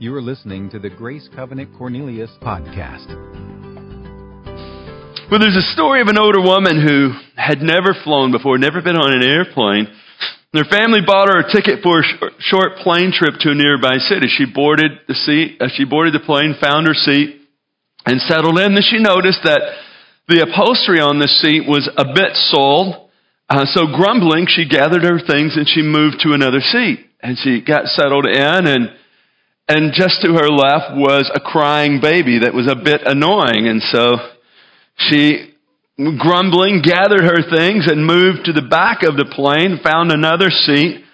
You are listening to the Grace Covenant Cornelius podcast. Well, there's a story of an older woman who had never flown before, never been on an airplane. Her family bought her a ticket for a short plane trip to a nearby city. She boarded the seat, uh, she boarded the plane, found her seat, and settled in. Then she noticed that the upholstery on the seat was a bit soiled. Uh, so grumbling, she gathered her things and she moved to another seat. And she got settled in and and just to her left was a crying baby that was a bit annoying. And so she, grumbling, gathered her things and moved to the back of the plane, found another seat.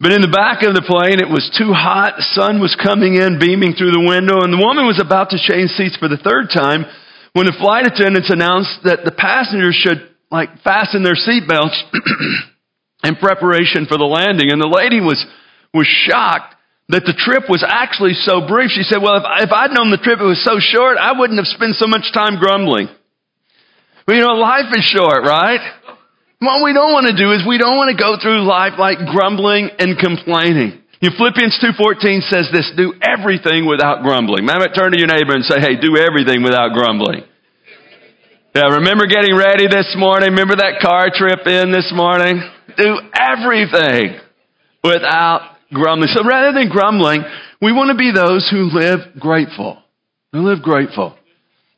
But in the back of the plane, it was too hot. The sun was coming in, beaming through the window, and the woman was about to change seats for the third time when the flight attendants announced that the passengers should, like, fasten their seatbelts in preparation for the landing. And the lady was, was shocked that the trip was actually so brief. She said, well, if, if I'd known the trip was so short, I wouldn't have spent so much time grumbling. You know, life is short, right? What we don't want to do is we don't want to go through life like grumbling and complaining. You know, Philippians 2.14 says this, do everything without grumbling. Maybe turn to your neighbor and say, hey, do everything without grumbling. Yeah, remember getting ready this morning? Remember that car trip in this morning? Do everything without grumbling. So rather than grumbling, we want to be those who live grateful. Who live grateful.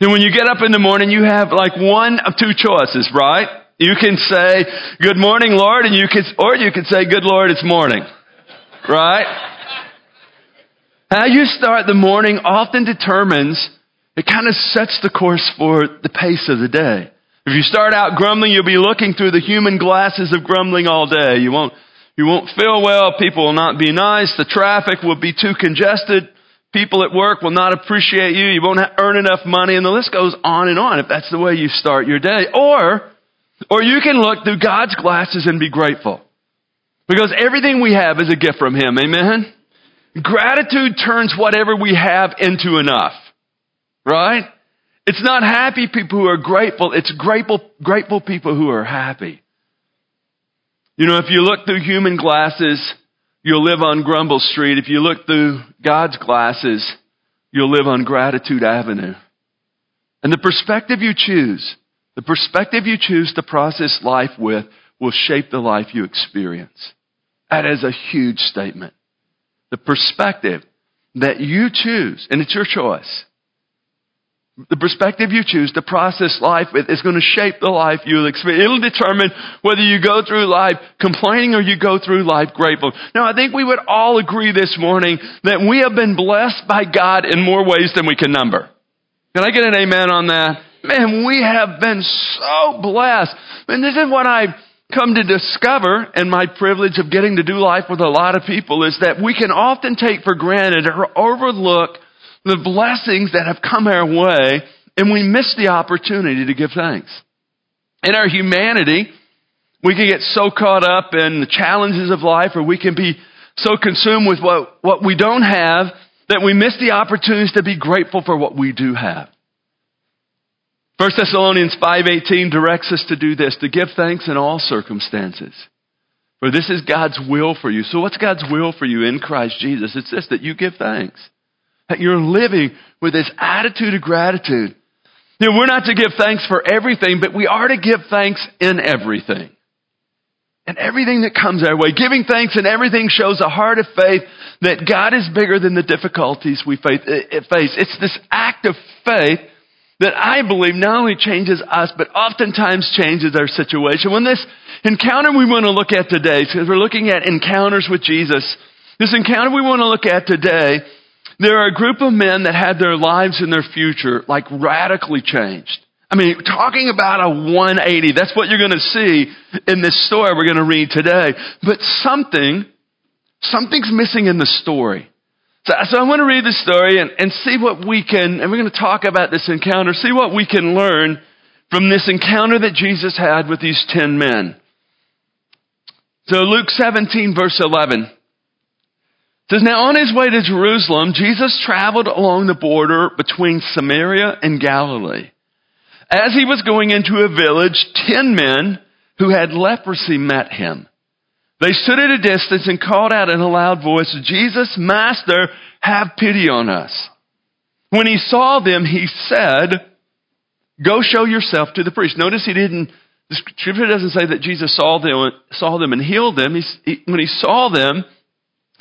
And when you get up in the morning, you have like one of two choices, right? You can say, good morning, Lord, and you can, or you can say, good Lord, it's morning. Right? How you start the morning often determines, it kind of sets the course for the pace of the day. If you start out grumbling, you'll be looking through the human glasses of grumbling all day. You won't you won't feel well. People will not be nice. The traffic will be too congested. People at work will not appreciate you. You won't earn enough money. And the list goes on and on if that's the way you start your day. Or, or you can look through God's glasses and be grateful. Because everything we have is a gift from Him. Amen? Gratitude turns whatever we have into enough. Right? It's not happy people who are grateful. It's grateful, grateful people who are happy. You know, if you look through human glasses, you'll live on Grumble Street. If you look through God's glasses, you'll live on Gratitude Avenue. And the perspective you choose, the perspective you choose to process life with will shape the life you experience. That is a huge statement. The perspective that you choose, and it's your choice, the perspective you choose to process life with is going to shape the life you'll experience. It'll determine whether you go through life complaining or you go through life grateful. Now, I think we would all agree this morning that we have been blessed by God in more ways than we can number. Can I get an amen on that? Man, we have been so blessed. And this is what I've come to discover and my privilege of getting to do life with a lot of people is that we can often take for granted or overlook the blessings that have come our way, and we miss the opportunity to give thanks. In our humanity, we can get so caught up in the challenges of life, or we can be so consumed with what, what we don't have that we miss the opportunities to be grateful for what we do have. 1 Thessalonians 5:18 directs us to do this, to give thanks in all circumstances. For this is God's will for you. So what's God's will for you in Christ Jesus? It's this that you give thanks. That you're living with this attitude of gratitude. You know, we're not to give thanks for everything, but we are to give thanks in everything. And everything that comes our way. Giving thanks in everything shows a heart of faith that God is bigger than the difficulties we uh, uh, face. It's this act of faith that I believe not only changes us, but oftentimes changes our situation. When this encounter we want to look at today, because we're looking at encounters with Jesus, this encounter we want to look at today there are a group of men that had their lives and their future like radically changed. I mean, talking about a 180, that's what you're going to see in this story we're going to read today. But something, something's missing in the story. So, so I want to read the story and, and see what we can, and we're going to talk about this encounter, see what we can learn from this encounter that Jesus had with these 10 men. So Luke 17 verse 11 says, Now on his way to Jerusalem, Jesus traveled along the border between Samaria and Galilee. As he was going into a village, ten men who had leprosy met him. They stood at a distance and called out in a loud voice, Jesus, Master, have pity on us. When he saw them, he said, Go show yourself to the priest. Notice he didn't, the scripture doesn't say that Jesus saw them, saw them and healed them. He, when he saw them,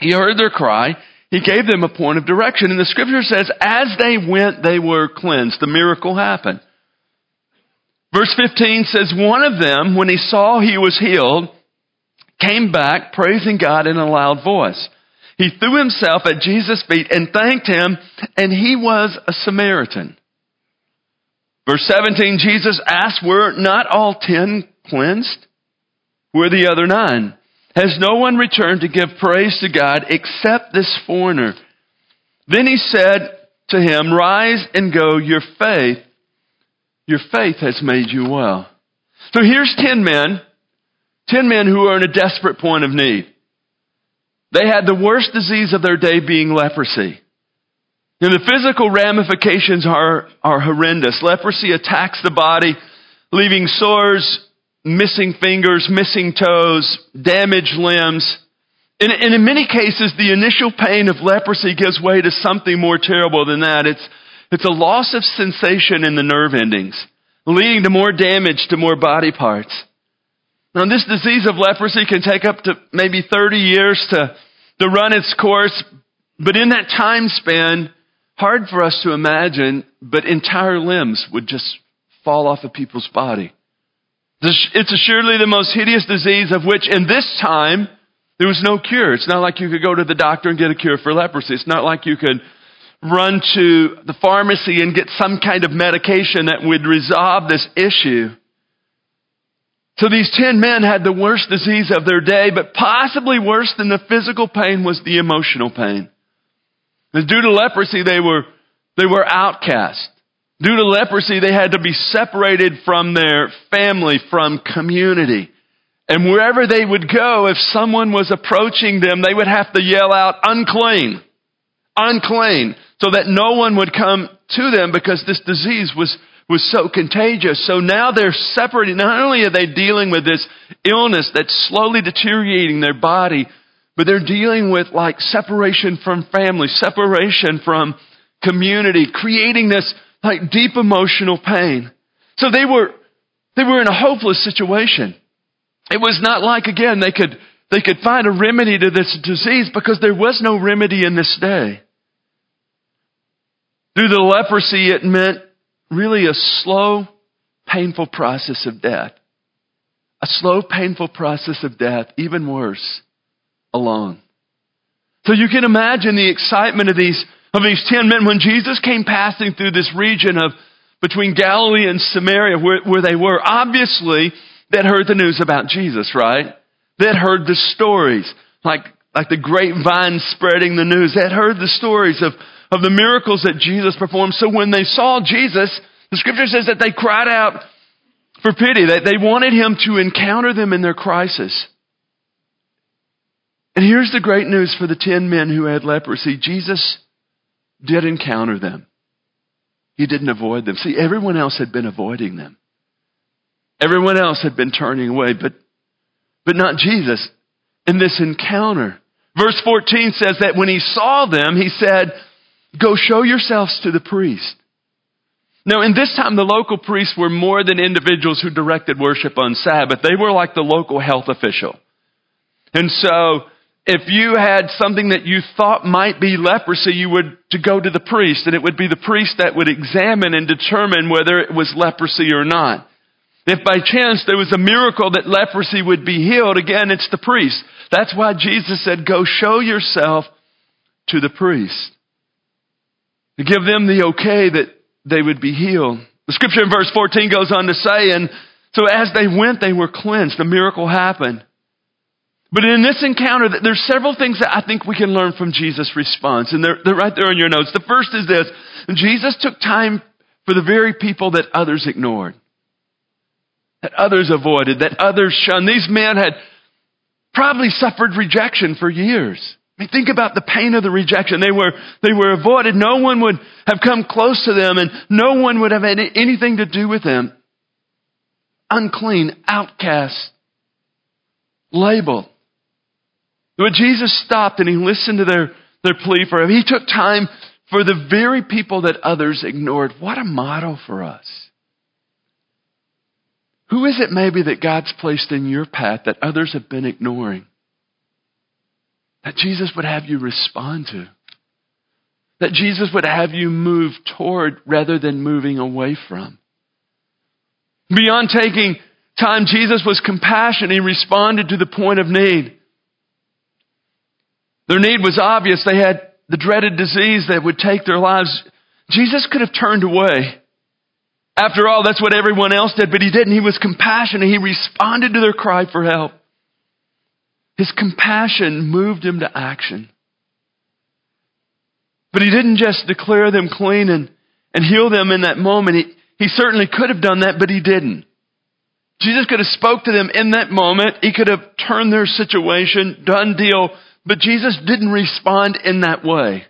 he heard their cry. He gave them a point of direction. And the scripture says, as they went, they were cleansed. The miracle happened. Verse 15 says, one of them, when he saw he was healed, came back praising God in a loud voice. He threw himself at Jesus' feet and thanked him, and he was a Samaritan. Verse 17, Jesus asked, Were not all ten cleansed? Were the other nine? Has no one returned to give praise to God except this foreigner? Then he said to him, Rise and go, your faith, your faith has made you well. So here's ten men, ten men who are in a desperate point of need. They had the worst disease of their day being leprosy. And the physical ramifications are, are horrendous. Leprosy attacks the body, leaving sores, missing fingers, missing toes, damaged limbs. And, and in many cases, the initial pain of leprosy gives way to something more terrible than that. It's, it's a loss of sensation in the nerve endings, leading to more damage to more body parts. Now, this disease of leprosy can take up to maybe 30 years to, to run its course, but in that time span, hard for us to imagine, but entire limbs would just fall off of people's body. It's assuredly the most hideous disease of which in this time there was no cure. It's not like you could go to the doctor and get a cure for leprosy. It's not like you could run to the pharmacy and get some kind of medication that would resolve this issue. So these ten men had the worst disease of their day, but possibly worse than the physical pain was the emotional pain. Because due to leprosy, they were, they were outcast. Due to leprosy, they had to be separated from their family, from community. And wherever they would go, if someone was approaching them, they would have to yell out, unclean, unclean, so that no one would come to them because this disease was was so contagious. So now they're separated. Not only are they dealing with this illness that's slowly deteriorating their body, but they're dealing with like separation from family, separation from community, creating this like deep emotional pain. So they were, they were in a hopeless situation. It was not like, again, they could, they could find a remedy to this disease because there was no remedy in this day. Through the leprosy, it meant really a slow, painful process of death. A slow, painful process of death, even worse, alone. So you can imagine the excitement of these, of these ten men when Jesus came passing through this region of between Galilee and Samaria where, where they were. Obviously, they'd heard the news about Jesus, right? They'd heard the stories, like, like the grapevine spreading the news. They'd heard the stories of, of the miracles that Jesus performed. So when they saw Jesus, the scripture says that they cried out for pity, that they wanted him to encounter them in their crisis. And here's the great news for the ten men who had leprosy. Jesus did encounter them. He didn't avoid them. See, everyone else had been avoiding them. Everyone else had been turning away, but, but not Jesus in this encounter. Verse 14 says that when he saw them, he said, Go show yourselves to the priest. Now, in this time, the local priests were more than individuals who directed worship on Sabbath. They were like the local health official. And so, if you had something that you thought might be leprosy, you would to go to the priest, and it would be the priest that would examine and determine whether it was leprosy or not. If by chance there was a miracle that leprosy would be healed, again, it's the priest. That's why Jesus said, go show yourself to the priest to give them the okay that they would be healed. The scripture in verse 14 goes on to say, and so as they went, they were cleansed. The miracle happened. But in this encounter, there's several things that I think we can learn from Jesus' response, and they're, they're right there in your notes. The first is this. Jesus took time for the very people that others ignored, that others avoided, that others shunned. These men had probably suffered rejection for years. I mean, think about the pain of the rejection. They were, they were avoided. No one would have come close to them and no one would have had anything to do with them. Unclean, outcast, labeled. But Jesus stopped and he listened to their, their plea for him. He took time for the very people that others ignored. What a model for us. Who is it maybe that God's placed in your path that others have been ignoring? That Jesus would have you respond to? That Jesus would have you move toward rather than moving away from? Beyond taking time, Jesus was compassionate. He responded to the point of need. Their need was obvious. They had the dreaded disease that would take their lives. Jesus could have turned away. After all, that's what everyone else did, but he didn't. He was compassionate. He responded to their cry for help. His compassion moved him to action. But he didn't just declare them clean and, and heal them in that moment. He, he certainly could have done that, but he didn't. Jesus could have spoke to them in that moment. He could have turned their situation, done deal, but Jesus didn't respond in that way.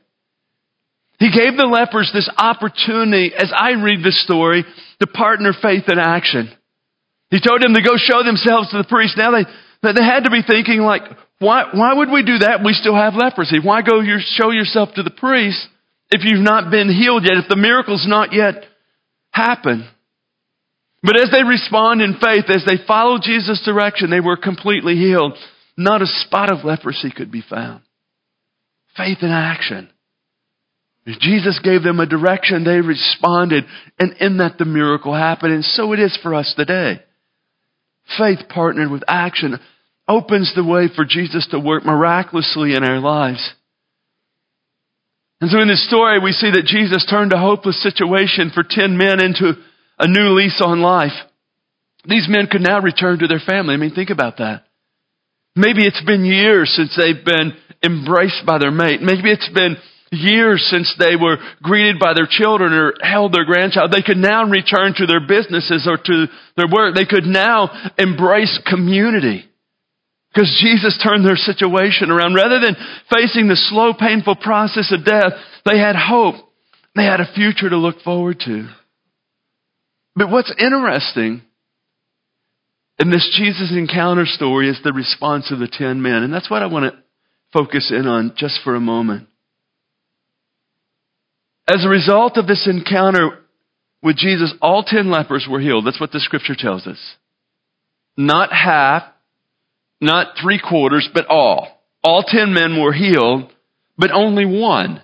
He gave the lepers this opportunity, as I read this story, to partner faith in action. He told them to go show themselves to the priest. Now they, they had to be thinking like, why, why would we do that? We still have leprosy. Why go your, show yourself to the priest if you've not been healed yet, if the miracle's not yet happened? But as they respond in faith, as they follow Jesus' direction, they were completely healed. Not a spot of leprosy could be found. Faith in action. Jesus gave them a direction, they responded, and in that the miracle happened. And so it is for us today. Faith partnered with action opens the way for Jesus to work miraculously in our lives. And so in this story, we see that Jesus turned a hopeless situation for 10 men into a new lease on life. These men could now return to their family. I mean, think about that. Maybe it's been years since they've been embraced by their mate. Maybe it's been years since they were greeted by their children or held their grandchild. They could now return to their businesses or to their work. They could now embrace community. Because Jesus turned their situation around. Rather than facing the slow, painful process of death, they had hope. They had a future to look forward to. But what's interesting in this Jesus encounter story is the response of the ten men. And that's what I want to focus in on just for a moment. As a result of this encounter with Jesus, all ten lepers were healed. That's what the scripture tells us. Not half, not three quarters, but all. All ten men were healed, but only one.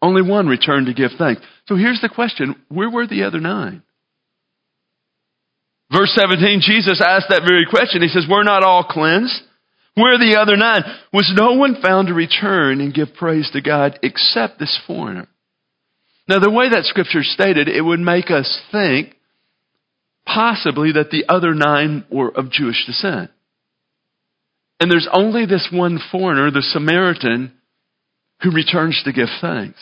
Only one returned to give thanks. So here's the question where were the other nine? Verse 17, Jesus asked that very question. He says, We're not all cleansed. Where the other nine? Was no one found to return and give praise to God except this foreigner? Now, the way that scripture stated, it would make us think possibly that the other nine were of Jewish descent. And there's only this one foreigner, the Samaritan, who returns to give thanks.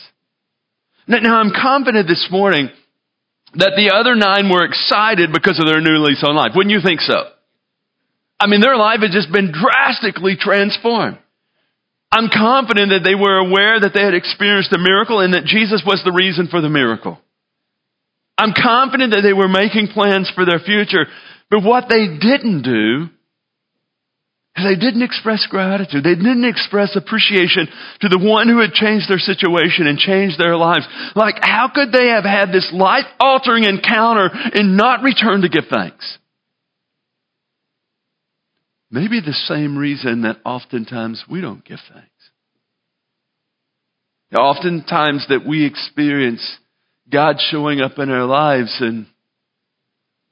Now, now I'm confident this morning that the other nine were excited because of their new lease on life. Wouldn't you think so? I mean, their life had just been drastically transformed. I'm confident that they were aware that they had experienced a miracle and that Jesus was the reason for the miracle. I'm confident that they were making plans for their future. But what they didn't do they didn't express gratitude. They didn't express appreciation to the one who had changed their situation and changed their lives. Like, how could they have had this life altering encounter and not return to give thanks? Maybe the same reason that oftentimes we don't give thanks. Oftentimes that we experience God showing up in our lives and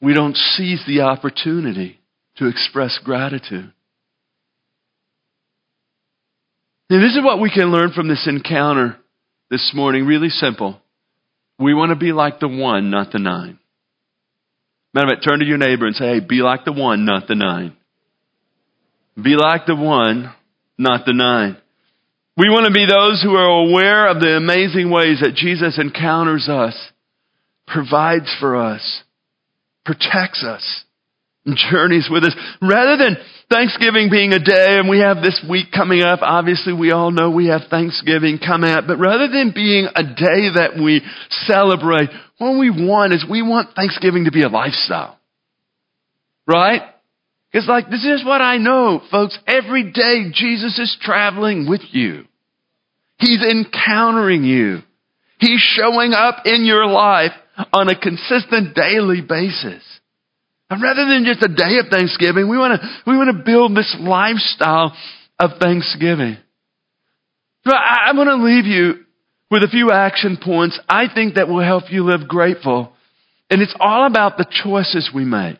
we don't seize the opportunity to express gratitude. And this is what we can learn from this encounter this morning. Really simple. We want to be like the one, not the nine. Matter of fact, turn to your neighbor and say, hey, be like the one, not the nine. Be like the one, not the nine. We want to be those who are aware of the amazing ways that Jesus encounters us, provides for us, protects us, journeys with us. Rather than Thanksgiving being a day, and we have this week coming up, obviously we all know we have Thanksgiving coming up, but rather than being a day that we celebrate, what we want is we want Thanksgiving to be a lifestyle. Right? It's like, this is what I know, folks. Every day Jesus is traveling with you. He's encountering you. He's showing up in your life on a consistent daily basis. And rather than just a day of Thanksgiving, we want to, we want to build this lifestyle of Thanksgiving. So I, I'm going to leave you with a few action points I think that will help you live grateful. And it's all about the choices we make.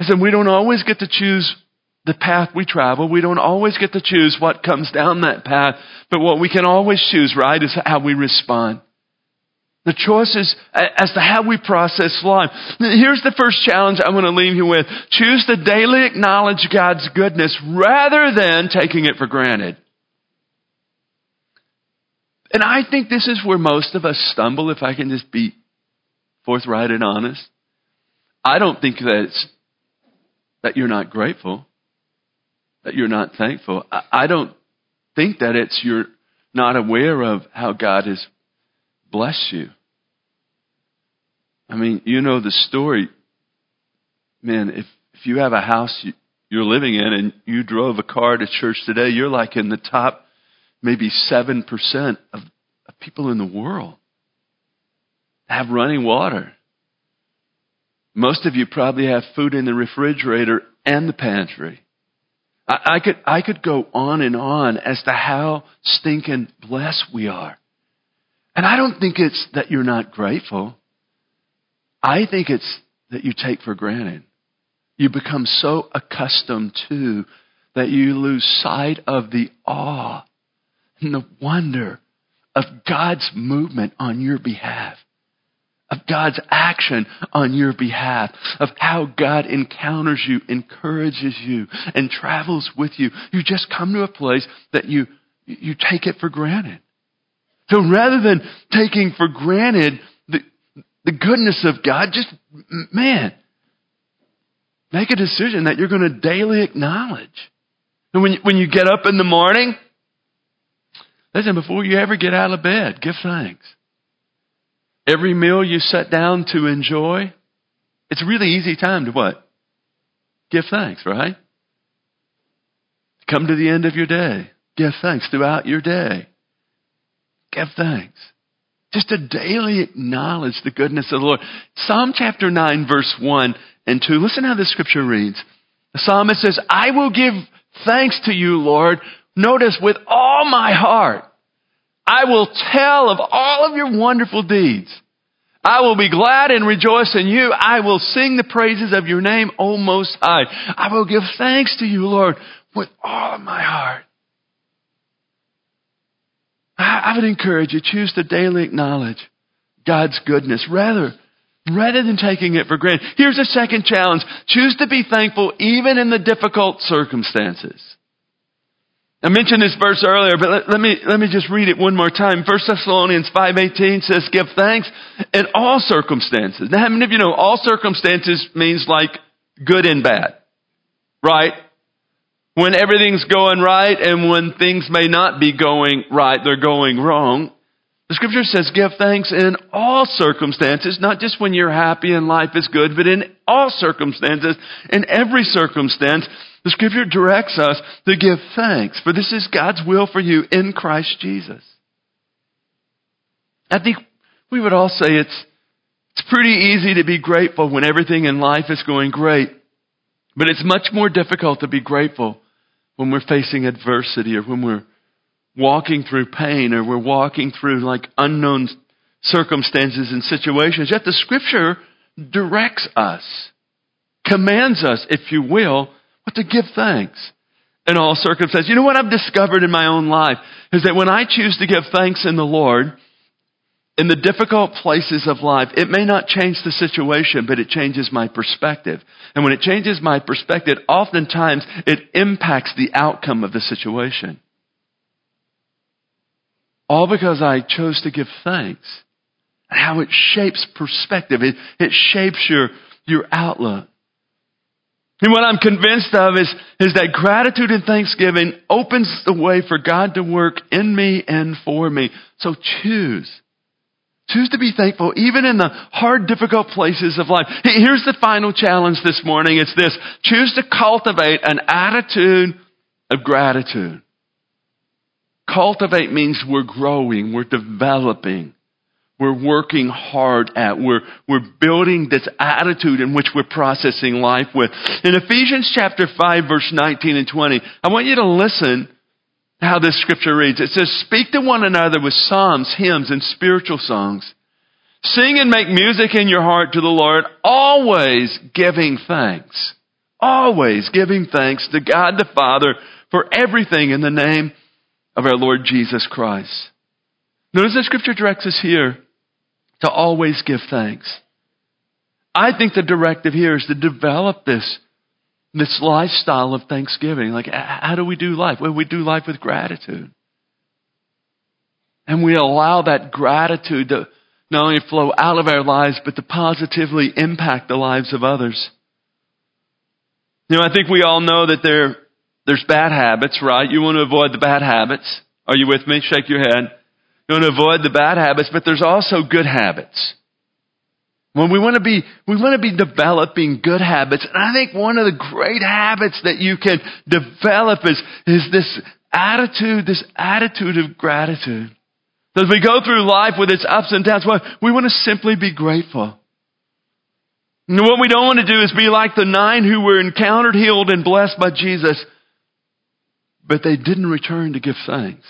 I said, we don't always get to choose the path we travel. We don't always get to choose what comes down that path. But what we can always choose, right, is how we respond. The choices as to how we process life. Here's the first challenge I'm going to leave you with. Choose to daily acknowledge God's goodness rather than taking it for granted. And I think this is where most of us stumble, if I can just be forthright and honest. I don't think that it's that you're not grateful, that you're not thankful. I don't think that it's you're not aware of how God has blessed you. I mean, you know the story. Man, if, if you have a house you, you're living in and you drove a car to church today, you're like in the top maybe 7% of, of people in the world have running water. Most of you probably have food in the refrigerator and the pantry. I, I, could, I could go on and on as to how stinking blessed we are. And I don't think it's that you're not grateful. I think it's that you take for granted. You become so accustomed to that you lose sight of the awe and the wonder of God's movement on your behalf of God's action on your behalf, of how God encounters you, encourages you, and travels with you. You just come to a place that you, you take it for granted. So rather than taking for granted the, the goodness of God, just, man, make a decision that you're going to daily acknowledge. And when, when you get up in the morning, listen, before you ever get out of bed, give thanks. Every meal you sit down to enjoy, it's a really easy time to what? Give thanks, right? Come to the end of your day. Give thanks throughout your day. Give thanks. Just to daily acknowledge the goodness of the Lord. Psalm chapter 9, verse 1 and 2. Listen how the scripture reads. The psalmist says, I will give thanks to you, Lord. Notice with all my heart. I will tell of all of your wonderful deeds. I will be glad and rejoice in you. I will sing the praises of your name, O Most High. I will give thanks to you, Lord, with all of my heart. I would encourage you, choose to daily acknowledge God's goodness rather, rather than taking it for granted. Here's a second challenge. Choose to be thankful even in the difficult circumstances. I mentioned this verse earlier, but let, let, me, let me just read it one more time. 1 Thessalonians 5.18 says, give thanks in all circumstances. Now, how many of you know all circumstances means like good and bad? Right? When everything's going right and when things may not be going right, they're going wrong. The scripture says give thanks in all circumstances, not just when you're happy and life is good, but in all circumstances, in every circumstance. The scripture directs us to give thanks, for this is God's will for you in Christ Jesus. I think we would all say it's, it's pretty easy to be grateful when everything in life is going great. But it's much more difficult to be grateful when we're facing adversity or when we're walking through pain or we're walking through like unknown circumstances and situations. Yet the scripture directs us, commands us, if you will, what to give thanks in all circumstances. You know what I've discovered in my own life is that when I choose to give thanks in the Lord, in the difficult places of life, it may not change the situation, but it changes my perspective. And when it changes my perspective, oftentimes it impacts the outcome of the situation. All because I chose to give thanks. And how it shapes perspective. It, it shapes your, your outlook. And what I'm convinced of is, is that gratitude and thanksgiving opens the way for God to work in me and for me. So choose. Choose to be thankful even in the hard, difficult places of life. Here's the final challenge this morning. It's this. Choose to cultivate an attitude of gratitude. cultivate means we're growing, we're developing, we're working hard at, we're, we're building this attitude in which we're processing life with. In Ephesians chapter 5 verse 19 and 20, I want you to listen how this scripture reads. It says, speak to one another with psalms, hymns, and spiritual songs. Sing and make music in your heart to the Lord, always giving thanks. Always giving thanks to God the Father for everything in the name of our Lord Jesus Christ. Notice the scripture directs us here to always give thanks. I think the directive here is to develop this, this lifestyle of thanksgiving. Like, how do we do life? Well, we do life with gratitude. And we allow that gratitude to not only flow out of our lives, but to positively impact the lives of others. You know, I think we all know that there, there's bad habits, right? You want to avoid the bad habits. Are you with me? Shake your head. You want to avoid the bad habits, but there's also good habits. When we want to be, we want to be developing good habits. And I think one of the great habits that you can develop is, is this attitude, this attitude of gratitude. As we go through life with its ups and downs, well, we want to simply be grateful. And what we don't want to do is be like the nine who were encountered, healed, and blessed by Jesus, but they didn't return to give thanks.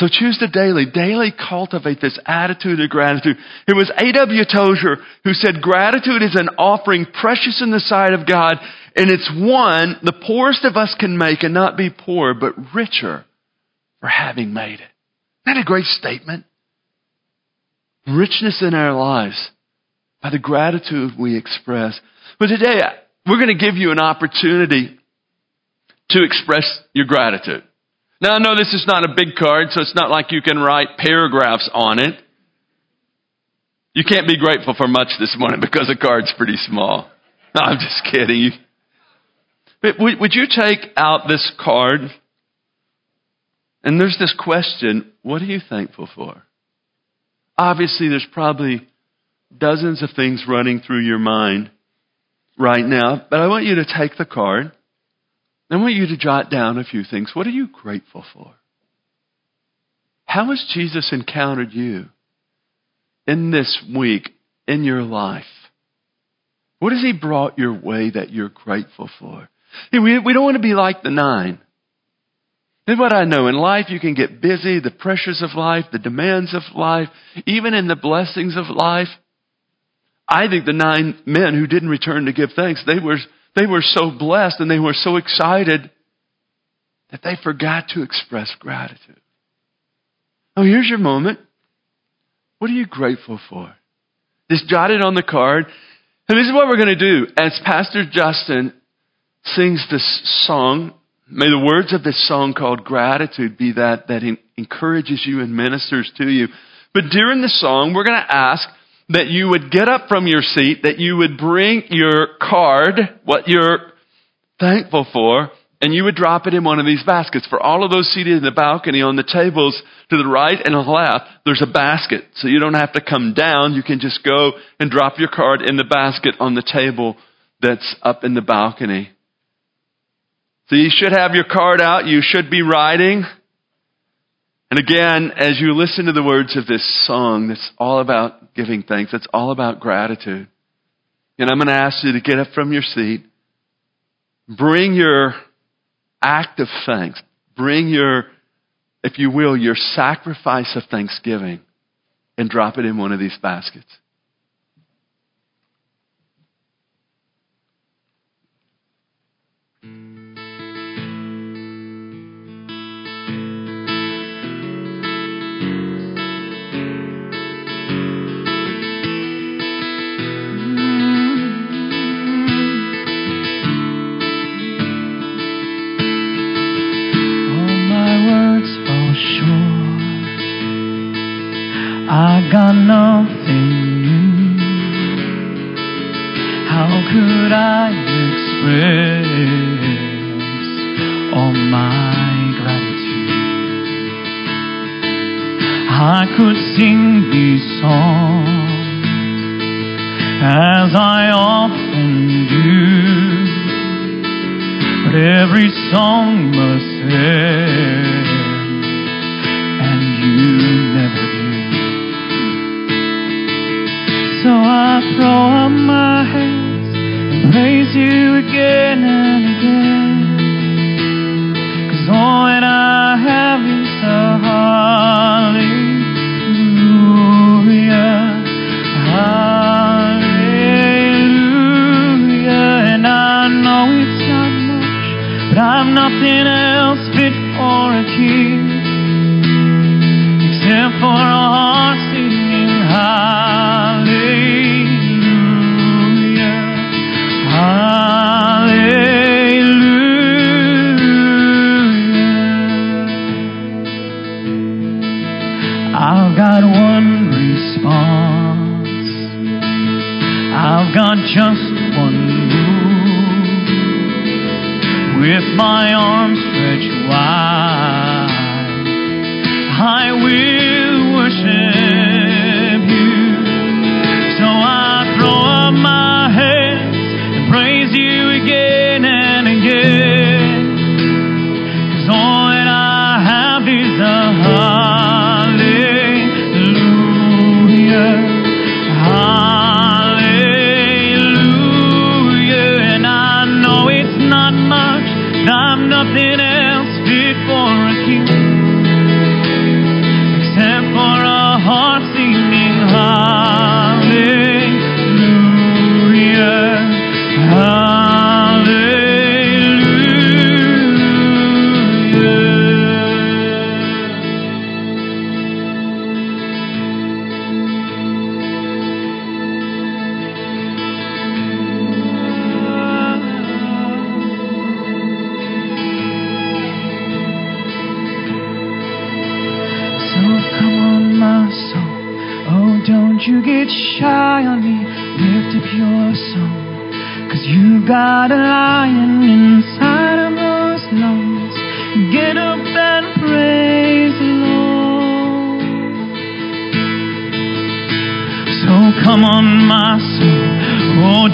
So choose to daily, daily cultivate this attitude of gratitude. It was A.W. Tozer who said, gratitude is an offering precious in the sight of God, and it's one the poorest of us can make and not be poor, but richer for having made it. Isn't that a great statement? Richness in our lives by the gratitude we express. But today, we're going to give you an opportunity to express your gratitude. Now, I know this is not a big card, so it's not like you can write paragraphs on it. You can't be grateful for much this morning because the card's pretty small. No, I'm just kidding. But would you take out this card and there's this question what are you thankful for? Obviously, there's probably dozens of things running through your mind right now, but I want you to take the card. I want you to jot down a few things. What are you grateful for? How has Jesus encountered you in this week, in your life? What has He brought your way that you're grateful for? We, we don't want to be like the nine. Then what I know in life, you can get busy, the pressures of life, the demands of life, even in the blessings of life. I think the nine men who didn't return to give thanks, they were, they were so blessed and they were so excited that they forgot to express gratitude. Oh, here's your moment. What are you grateful for? Just jot it on the card. And this is what we're going to do. As Pastor Justin sings this song, May the words of this song called Gratitude be that that encourages you and ministers to you. But during the song, we're going to ask that you would get up from your seat, that you would bring your card, what you're thankful for, and you would drop it in one of these baskets. For all of those seated in the balcony on the tables to the right and the left, there's a basket. So you don't have to come down. You can just go and drop your card in the basket on the table that's up in the balcony. So you should have your card out. You should be writing. And again, as you listen to the words of this song, that's all about giving thanks. It's all about gratitude. And I'm going to ask you to get up from your seat. Bring your act of thanks. Bring your, if you will, your sacrifice of thanksgiving and drop it in one of these baskets.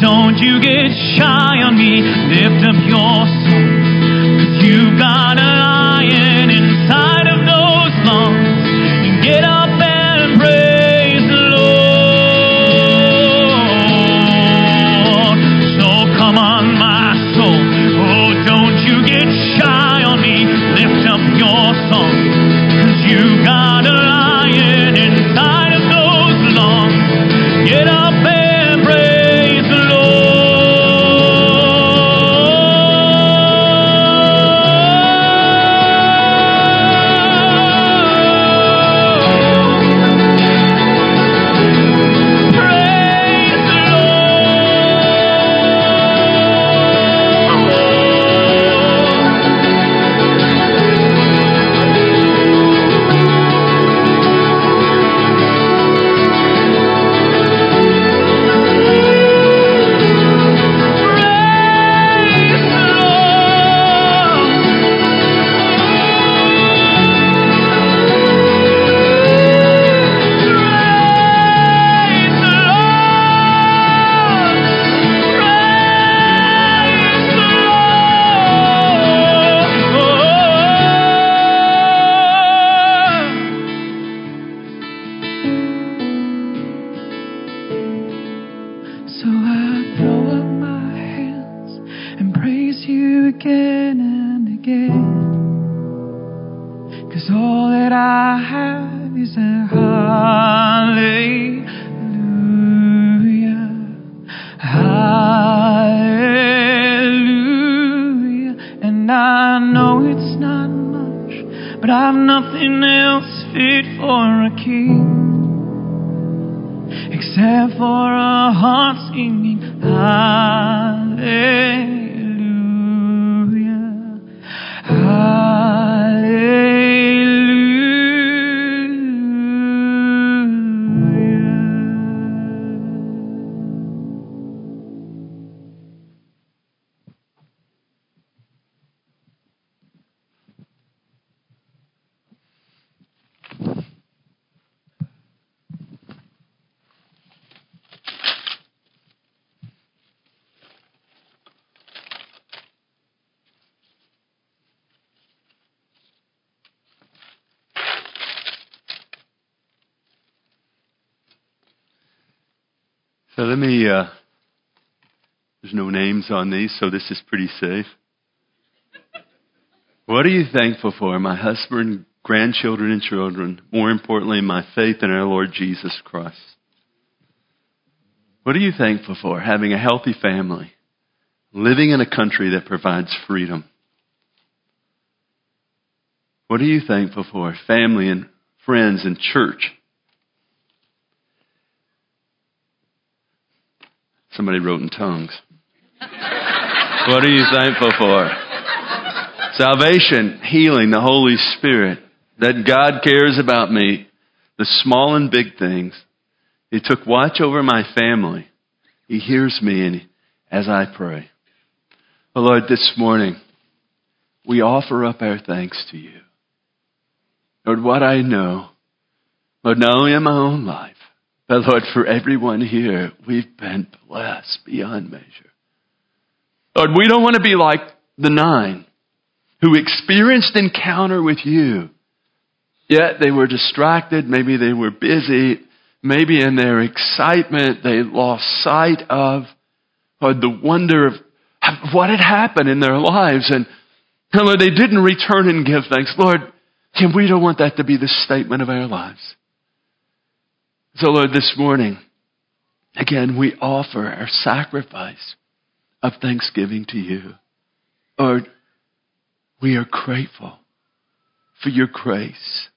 don't you get shy on me. Lift up your soul, cause you got a I know it's not much, but I've nothing else fit for a king except for a heart singing hallelujah. Let me, uh, there's no names on these, so this is pretty safe. What are you thankful for? My husband, grandchildren, and children. More importantly, my faith in our Lord Jesus Christ. What are you thankful for? Having a healthy family, living in a country that provides freedom. What are you thankful for? Family and friends and church. Somebody wrote in tongues. what are you thankful for? Salvation, healing, the Holy Spirit, that God cares about me, the small and big things. He took watch over my family. He hears me and as I pray. Oh Lord, this morning, we offer up our thanks to you. Lord, what I know, Lord, not only in my own life, but Lord, for everyone here, we've been blessed beyond measure. Lord, we don't want to be like the nine who experienced encounter with you, yet they were distracted, maybe they were busy, maybe in their excitement they lost sight of or the wonder of what had happened in their lives and Lord, they didn't return and give thanks. Lord, and we don't want that to be the statement of our lives. So Lord, this morning, again, we offer our sacrifice of thanksgiving to you. Lord, we are grateful for your grace,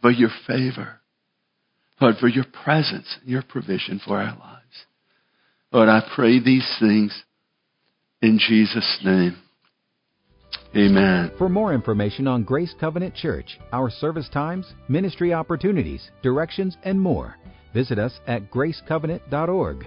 for your favor, Lord, for your presence and your provision for our lives. Lord, I pray these things in Jesus' name. Amen. For more information on Grace Covenant Church, our service times, ministry opportunities, directions, and more, visit us at gracecovenant.org.